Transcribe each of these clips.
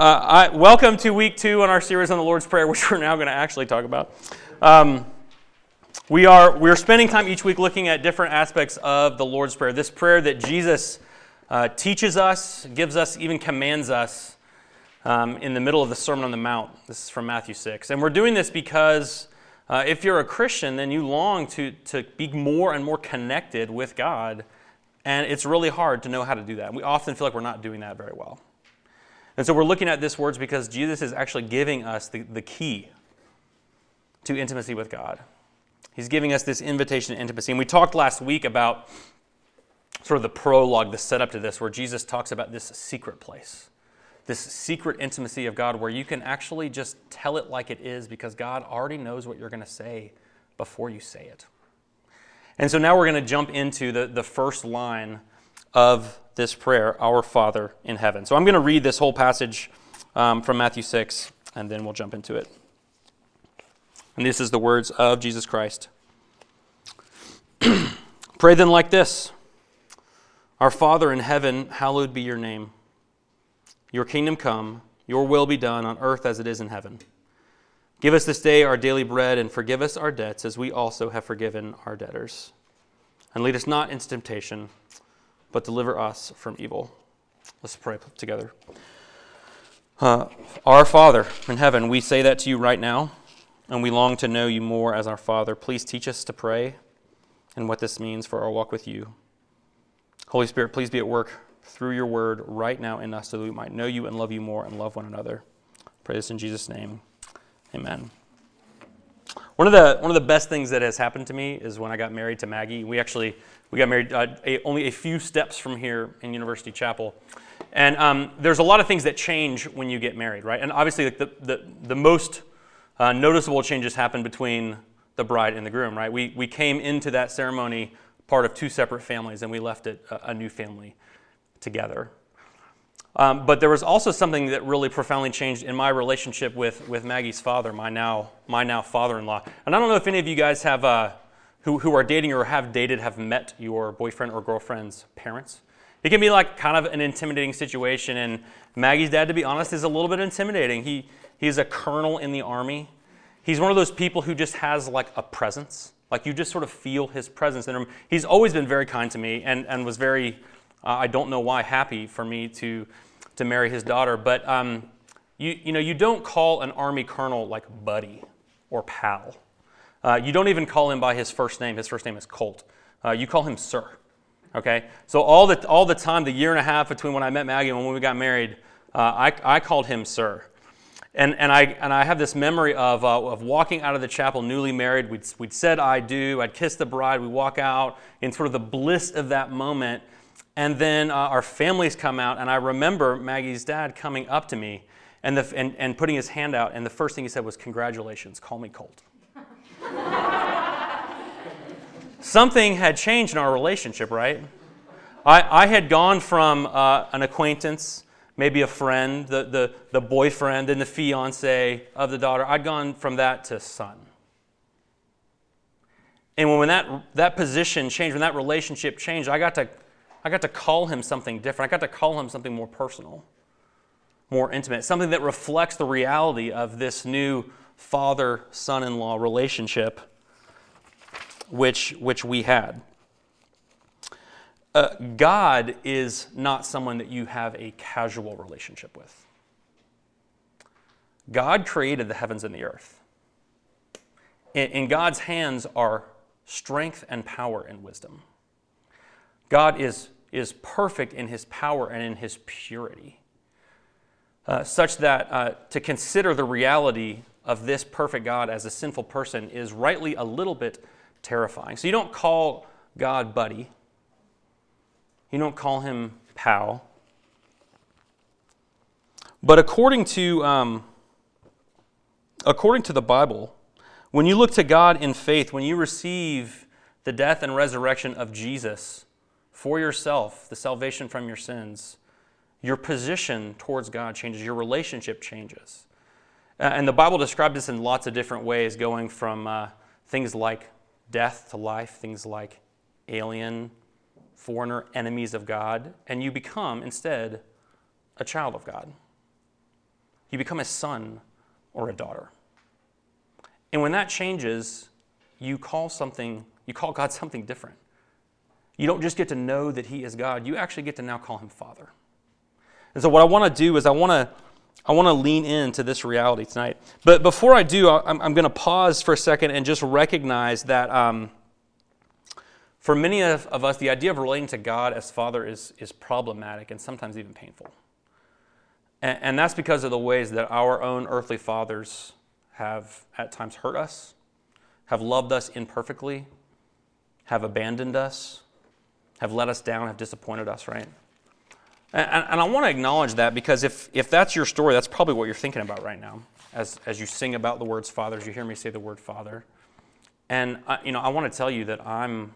Uh, I, welcome to week two on our series on the Lord's Prayer, which we're now going to actually talk about. Um, we are we're spending time each week looking at different aspects of the Lord's Prayer. This prayer that Jesus uh, teaches us, gives us, even commands us um, in the middle of the Sermon on the Mount. This is from Matthew six, and we're doing this because uh, if you're a Christian, then you long to to be more and more connected with God, and it's really hard to know how to do that. We often feel like we're not doing that very well. And so we're looking at this words because Jesus is actually giving us the, the key to intimacy with God. He's giving us this invitation to intimacy. And we talked last week about sort of the prologue, the setup to this, where Jesus talks about this secret place, this secret intimacy of God where you can actually just tell it like it is because God already knows what you're going to say before you say it. And so now we're going to jump into the, the first line of this prayer, Our Father in heaven. So I'm going to read this whole passage um, from Matthew 6, and then we'll jump into it. And this is the words of Jesus Christ. Pray then like this Our Father in heaven, hallowed be your name. Your kingdom come, your will be done on earth as it is in heaven. Give us this day our daily bread, and forgive us our debts as we also have forgiven our debtors. And lead us not into temptation but deliver us from evil. Let's pray together. Uh, our Father in heaven, we say that to you right now, and we long to know you more as our Father. Please teach us to pray and what this means for our walk with you. Holy Spirit, please be at work through your word right now in us so that we might know you and love you more and love one another. Pray this in Jesus' name. Amen. One of the one of the best things that has happened to me is when I got married to Maggie. We actually we got married uh, a, only a few steps from here in University Chapel. And um, there's a lot of things that change when you get married, right? And obviously, the, the, the most uh, noticeable changes happen between the bride and the groom, right? We, we came into that ceremony part of two separate families, and we left it a, a new family together. Um, but there was also something that really profoundly changed in my relationship with, with Maggie's father, my now, my now father in law. And I don't know if any of you guys have. Uh, who, who are dating or have dated have met your boyfriend or girlfriend's parents. It can be like kind of an intimidating situation. And Maggie's dad, to be honest, is a little bit intimidating. He, he's a colonel in the army. He's one of those people who just has like a presence. Like you just sort of feel his presence in him. He's always been very kind to me and, and was very, uh, I don't know why, happy for me to, to marry his daughter. But um, you, you know, you don't call an army colonel like buddy or pal. Uh, you don't even call him by his first name. His first name is Colt. Uh, you call him Sir. Okay? So all the, all the time, the year and a half between when I met Maggie and when we got married, uh, I, I called him Sir. And, and, I, and I have this memory of, uh, of walking out of the chapel newly married. We'd, we'd said, I do. I'd kiss the bride. We walk out in sort of the bliss of that moment. And then uh, our families come out. And I remember Maggie's dad coming up to me and, the, and, and putting his hand out. And the first thing he said was, Congratulations, call me Colt. Something had changed in our relationship, right? I, I had gone from uh, an acquaintance, maybe a friend, the, the, the boyfriend and the fiance of the daughter, I'd gone from that to son. And when that, that position changed, when that relationship changed, I got, to, I got to call him something different. I got to call him something more personal, more intimate, something that reflects the reality of this new father son in law relationship which, which we had. Uh, God is not someone that you have a casual relationship with. God created the heavens and the earth. In, in God's hands are strength and power and wisdom. God is, is perfect in his power and in his purity, uh, such that uh, to consider the reality of this perfect God as a sinful person is rightly a little bit terrifying. So you don't call God buddy, you don't call him pal. But according to, um, according to the Bible, when you look to God in faith, when you receive the death and resurrection of Jesus for yourself, the salvation from your sins, your position towards God changes, your relationship changes. And the Bible describes this in lots of different ways, going from uh, things like death to life, things like alien, foreigner, enemies of God, and you become instead a child of God. you become a son or a daughter. And when that changes, you call something, you call God something different. You don't just get to know that He is God, you actually get to now call Him Father. And so, what I want to do is, I want to. I want to lean into this reality tonight. But before I do, I'm, I'm going to pause for a second and just recognize that um, for many of, of, us, the idea of relating to God as Father is, is problematic and sometimes even painful. And, and that's because of the ways that our own earthly fathers have at times hurt us, have loved us imperfectly, have abandoned us, have let us down, have disappointed us, right? And, and I want to acknowledge that because if, if that's your story, that's probably what you're thinking about right now. As, as you sing about the words Father, as you hear me say the word Father. And, I, you know, I want to tell you that I'm,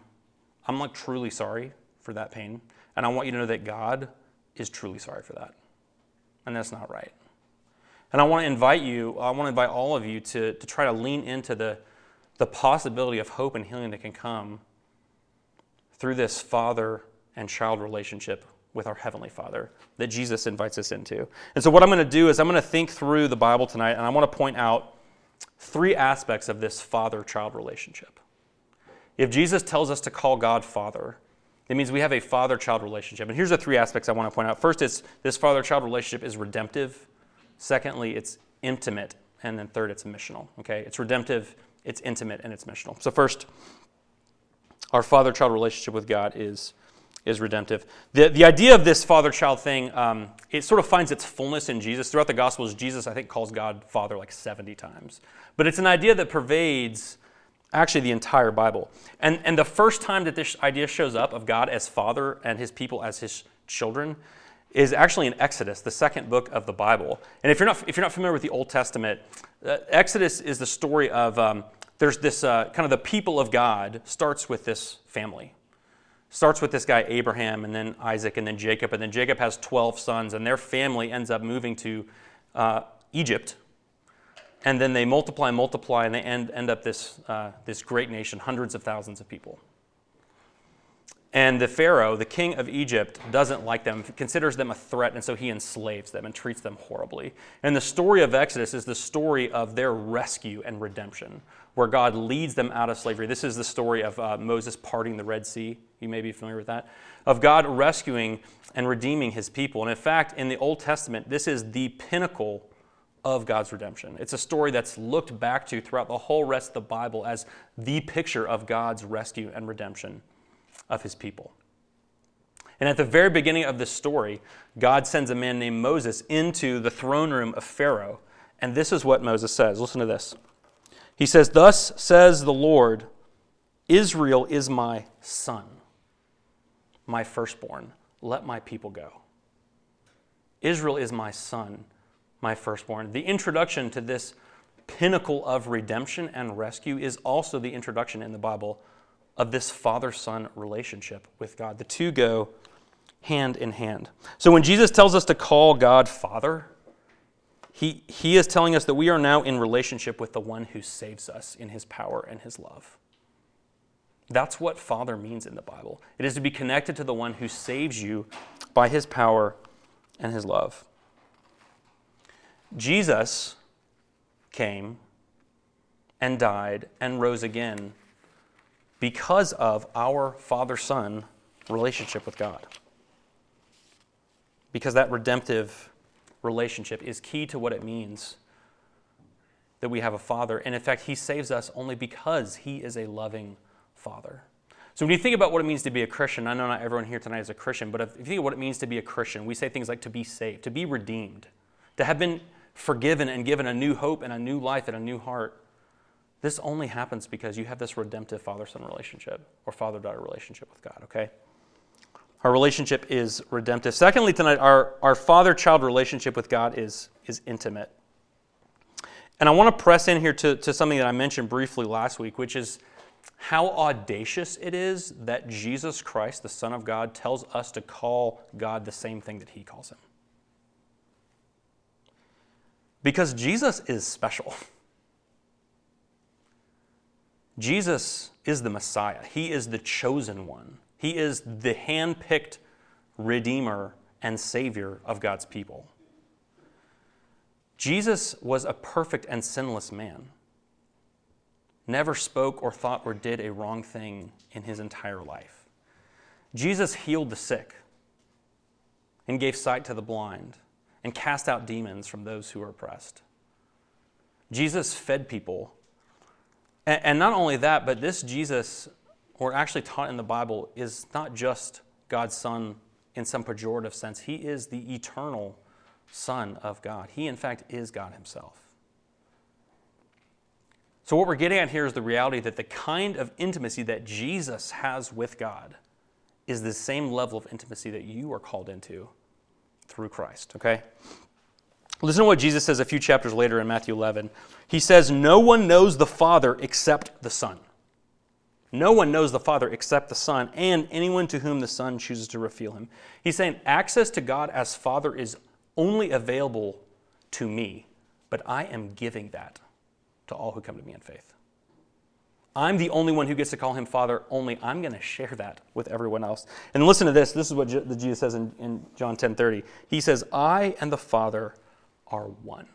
I'm like truly sorry for that pain. And I want you to know that God is truly sorry for that. And that's not right. And I want to invite you, I want to invite all of you to, to try to lean into the, the possibility of hope and healing that can come through this father and child relationship with our Heavenly Father that Jesus invites us into. And so, what I'm going to do is I'm going to think through the Bible tonight, and I want to point out three aspects of this father child relationship. If Jesus tells us to call God Father, it means we have a father child relationship. And here's the three aspects I want to point out. First, it's this father child relationship is redemptive. Secondly, it's intimate. And then third, it's missional. Okay? It's redemptive, it's intimate, and it's missional. So, first, our father child relationship with God is, is redemptive. The, the idea of this father child thing, um, it sort of finds its fullness in Jesus. Throughout the Gospels, Jesus, I think, calls God Father like 70 times. But it's an idea that pervades actually the entire Bible. And, and the first time that this idea shows up of God as Father and his people as his children is actually in Exodus, the second book of the Bible. And if you're not, if you're not familiar with the Old Testament, uh, Exodus is the story of um, there's this uh, kind of the people of God starts with this family. Starts with this guy Abraham, and then Isaac, and then Jacob, and then Jacob has 12 sons, and their family ends up moving to uh, Egypt. And then they multiply multiply, and they end, end up this, uh, this great nation, hundreds of thousands of people. And the Pharaoh, the king of Egypt, doesn't like them, considers them a threat, and so he enslaves them and treats them horribly. And the story of Exodus is the story of their rescue and redemption, where God leads them out of slavery. This is the story of uh, Moses parting the Red Sea. You may be familiar with that. Of God rescuing and redeeming his people. And in fact, in the Old Testament, this is the pinnacle of God's redemption. It's a story that's looked back to throughout the whole rest of the Bible as the picture of God's rescue and redemption of his people. And at the very beginning of this story, God sends a man named Moses into the throne room of Pharaoh. And this is what Moses says. Listen to this. He says, Thus says the Lord, Israel is my son, my firstborn. Let my people go. Israel is my son, my firstborn. The introduction to this pinnacle of redemption and rescue is also the introduction in the Bible of this father son relationship with God. The two go hand in hand. So when Jesus tells us to call God Father, he, he is telling us that we are now in relationship with the one who saves us in his power and his love. That's what Father means in the Bible. It is to be connected to the one who saves you by his power and his love. Jesus came and died and rose again because of our father son relationship with God. Because that redemptive relationship is key to what it means that we have a father. And in fact, he saves us only because he is a loving father. So when you think about what it means to be a Christian, I know not everyone here tonight is a Christian, but if you think of what it means to be a Christian, we say things like to be saved, to be redeemed, to have been forgiven and given a new hope and a new life and a new heart. This only happens because you have this redemptive father son relationship or father daughter relationship with God, okay? Our relationship is redemptive. Secondly, tonight, our, our father child relationship with God is, is intimate. And I want to press in here to, to something that I mentioned briefly last week, which is how audacious it is that Jesus Christ, the Son of God, tells us to call God the same thing that He calls Him. Because Jesus is special. Jesus is the Messiah, He is the chosen one, He is the hand picked Redeemer and Savior of God's people. Jesus was a perfect and sinless man, never spoke or thought or did a wrong thing in his entire life. Jesus healed the sick and gave sight to the blind and cast out demons from those who were oppressed. Jesus fed people. And not only that, but this Jesus, or actually taught in the Bible, is not just God's Son in some pejorative sense. He is the eternal Son of God. He, in fact, is God Himself. So, what we're getting at here is the reality that the kind of intimacy that Jesus has with God is the same level of intimacy that you are called into through Christ, okay? Listen to what Jesus says a few chapters later in Matthew 11. He says, No one knows the Father except the Son. No one knows the Father except the Son and anyone to whom the Son chooses to reveal him. He's saying access to God as Father is only available to me, but I am giving that to all who come to me in faith. I'm the only one who gets to call him Father, only I'm going to share that with everyone else. And listen to this. This is what Jesus says in, in John 10 30. He says, I and the Father are one.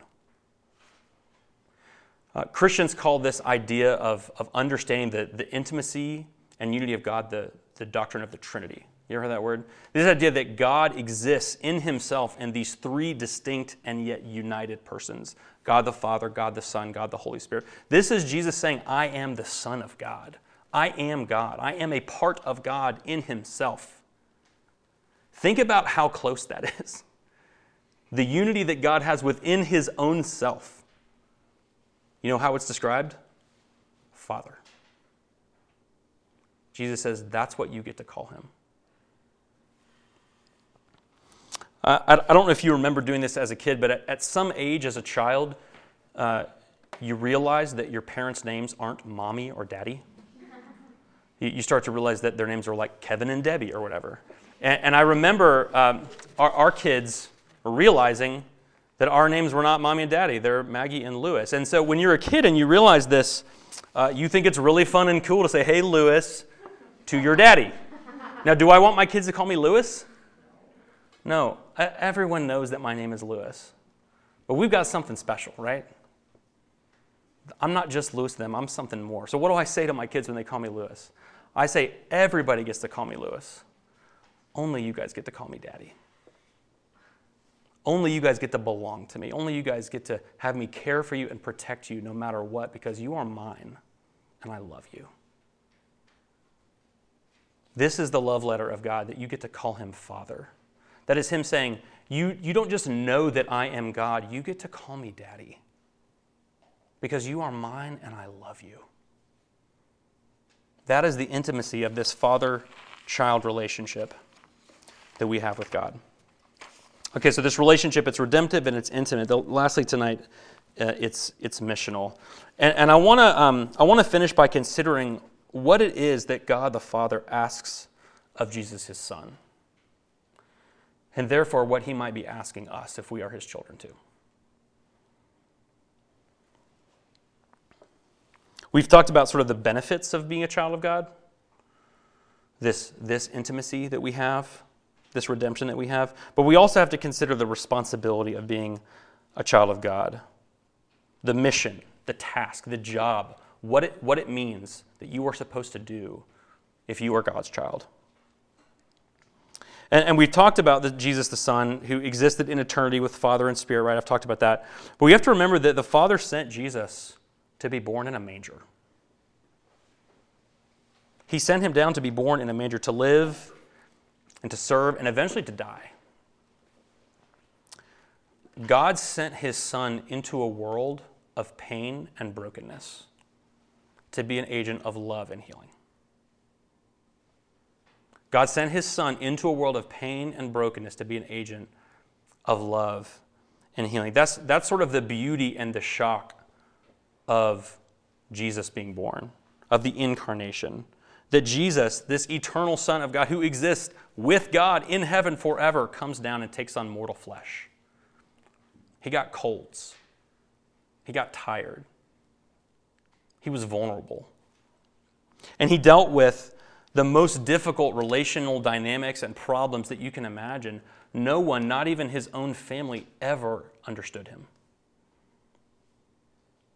Uh, Christians call this idea of, of understanding the, the intimacy and unity of God the, the doctrine of the Trinity. You ever heard that word? This idea that God exists in himself in these three distinct and yet united persons God the Father, God the Son, God the Holy Spirit. This is Jesus saying, I am the Son of God. I am God. I am a part of God in himself. Think about how close that is. The unity that God has within his own self. You know how it's described? Father. Jesus says that's what you get to call him. I, I, don't know if you remember doing this as a kid, but at, at some age as a child, uh, you realize that your parents' names aren't mommy or daddy. You, you, start to realize that their names are like Kevin and Debbie or whatever. And, and I remember um, our, our kids realizing that our names were not mommy and daddy, they're Maggie and Lewis. And so when you're a kid and you realize this, uh, you think it's really fun and cool to say, hey, Lewis, to your daddy. Now, do I want my kids to call me Lewis? No, everyone knows that my name is Lewis. But we've got something special, right? I'm not just Lewis them, I'm something more. So, what do I say to my kids when they call me Lewis? I say, everybody gets to call me Lewis. Only you guys get to call me daddy. Only you guys get to belong to me. Only you guys get to have me care for you and protect you no matter what because you are mine and I love you. This is the love letter of God that you get to call him Father. That is Him saying, you, you don't just know that I am God, you get to call me Daddy. Because you are mine and I love you. That is the intimacy of this father child relationship that we have with God. Okay, so this relationship, it's redemptive and it's intimate. Lastly, tonight, uh, it's, it's missional. And, and I want to um, I wanna finish by considering what it is that God the Father asks of Jesus, his Son and therefore what he might be asking us if we are his children too. We've talked about sort of the benefits of being a child of God, this, this intimacy that we have, this redemption that we have, but we also have to consider the responsibility of being a child of God, the mission, the task, the job, what it, what it means that you are supposed to do if you are God's child. And, and we've talked about the, Jesus the Son, who existed in eternity with Father and Spirit, right? I've talked about that. But we have to remember that the Father sent Jesus to be born in a manger. He sent him down to be born in a manger to live and to serve and eventually to die. God sent his Son into a world of pain and brokenness to be an agent of love and healing. God sent his son into a world of pain and brokenness to be an agent of love and healing. That's, that's sort of the beauty and the shock of Jesus being born, of the incarnation. That Jesus, this eternal Son of God who exists with God in heaven forever, comes down and takes on mortal flesh. He got colds, he got tired, he was vulnerable. And he dealt with the most difficult relational dynamics and problems that you can imagine, no one, not even his own family, ever understood him.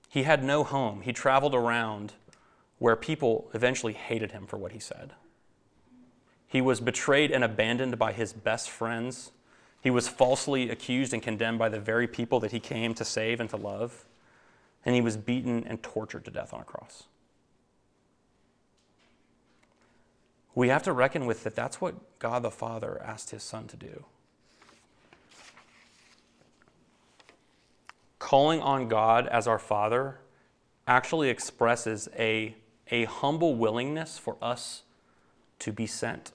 He had no home. He traveled around where people eventually hated him for what he said. He was betrayed and abandoned by his best friends. He was falsely accused and condemned by the very people that he came to save and to love. And he was beaten and tortured to death on a cross. We have to reckon with that that's what God the Father asked his Son to do. Calling on God as our Father actually expresses a, a humble willingness for us to be sent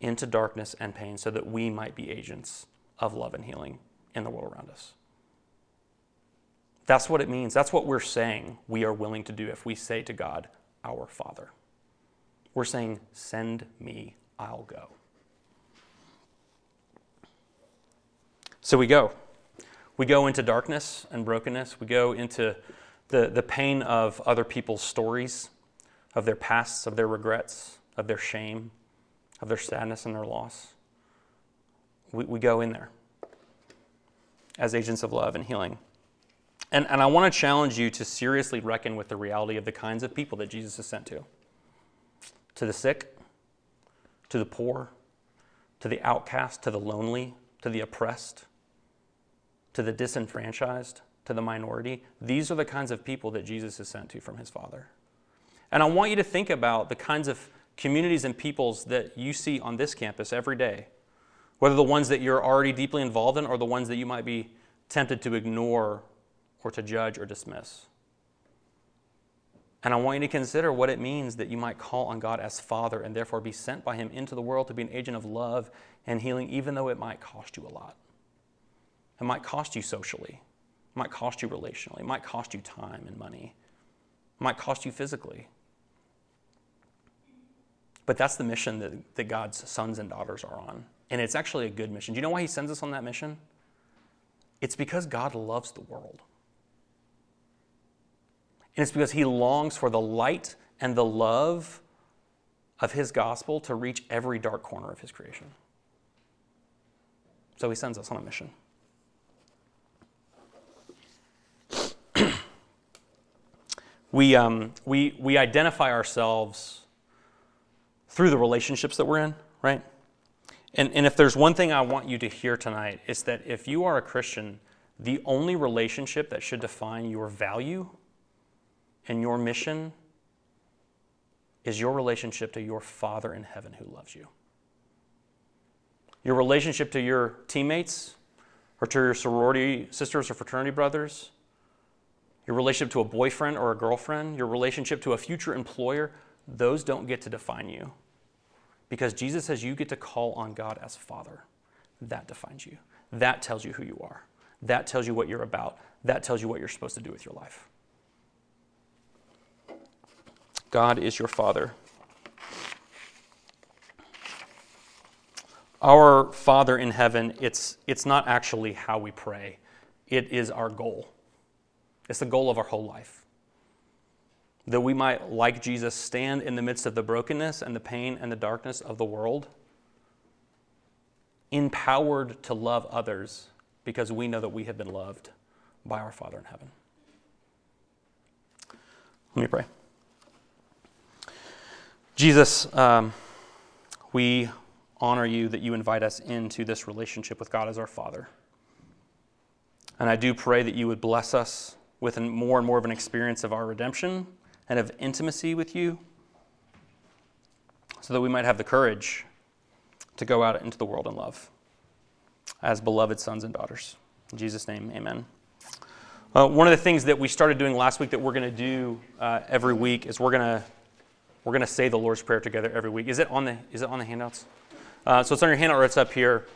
into darkness and pain so that we might be agents of love and healing in the world around us. That's what it means. That's what we're saying we are willing to do if we say to God, Our Father. We're saying, Send me, I'll go. So we go. We go into darkness and brokenness. We go into the, the pain of other people's stories, of their pasts, of their regrets, of their shame, of their sadness and their loss. We, we go in there as agents of love and healing. And, and I want to challenge you to seriously reckon with the reality of the kinds of people that Jesus is sent to to the sick, to the poor, to the outcast, to the lonely, to the oppressed, to the disenfranchised, to the minority. These are the kinds of people that Jesus is sent to from his Father. And I want you to think about the kinds of communities and peoples that you see on this campus every day, whether the ones that you're already deeply involved in or the ones that you might be tempted to ignore or to judge or dismiss. And I want you to consider what it means that you might call on God as Father and therefore be sent by Him into the world to be an agent of love and healing, even though it might cost you a lot. It might cost you socially, it might cost you relationally, it might cost you time and money, it might cost you physically. But that's the mission that, that God's sons and daughters are on. And it's actually a good mission. Do you know why He sends us on that mission? It's because God loves the world. And it's because He longs for the light and the love of His gospel to reach every dark corner of His creation. So He sends us on a mission. we, um, we, we identify ourselves through the relationships that we're in, right? And, and if there's one thing I want you to hear tonight, it's that if you are a Christian, the only relationship that should define your value and your mission is your relationship to your Father in heaven who loves you. Your relationship to your teammates or to your sorority sisters or fraternity brothers, your relationship to a boyfriend or a girlfriend, your relationship to a future employer, those don't get to define you. Because Jesus says you get to call on God as Father. That defines you. That tells you who you are. That tells you what you're about. That tells you what you're supposed to do with your life. God is your Father. Our Father in heaven, it's, it's not actually how we pray, it is our goal. It's the goal of our whole life that we might, like Jesus, stand in the midst of the brokenness and the pain and the darkness of the world, empowered to love others because we know that we have been loved by our Father in heaven. Let me pray. Jesus, um, we honor you that you invite us into this relationship with God as our Father. And I do pray that you would bless us with more and more of an experience of our redemption and of intimacy with you so that we might have the courage to go out into the world in love as beloved sons and daughters. In Jesus' name, amen. Uh, one of the things that we started doing last week that we're going to do uh, every week is we're going to we're going to say the Lord's Prayer together every week. Is it on the is it on the handouts? Uh, so it's on your handout or it's up here.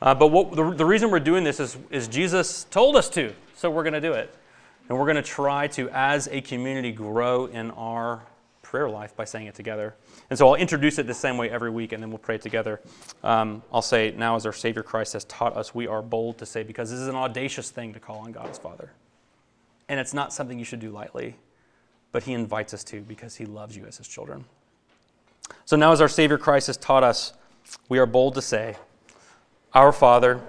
Uh, but what, the, the reason we're doing this is, is Jesus told us to, so we're going to do it. And we're going to try to, as a community, grow in our prayer life by saying it together. And so I'll introduce it the same way every week, and then we'll pray together. Um, I'll say, now as our Savior Christ has taught us, we are bold to say, because this is an audacious thing to call on God as Father. And it's not something you should do lightly, but He invites us to because He loves you as His children. So now as our Savior Christ has taught us, we are bold to say, Our Father,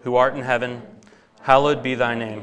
who art in heaven, hallowed be thy name.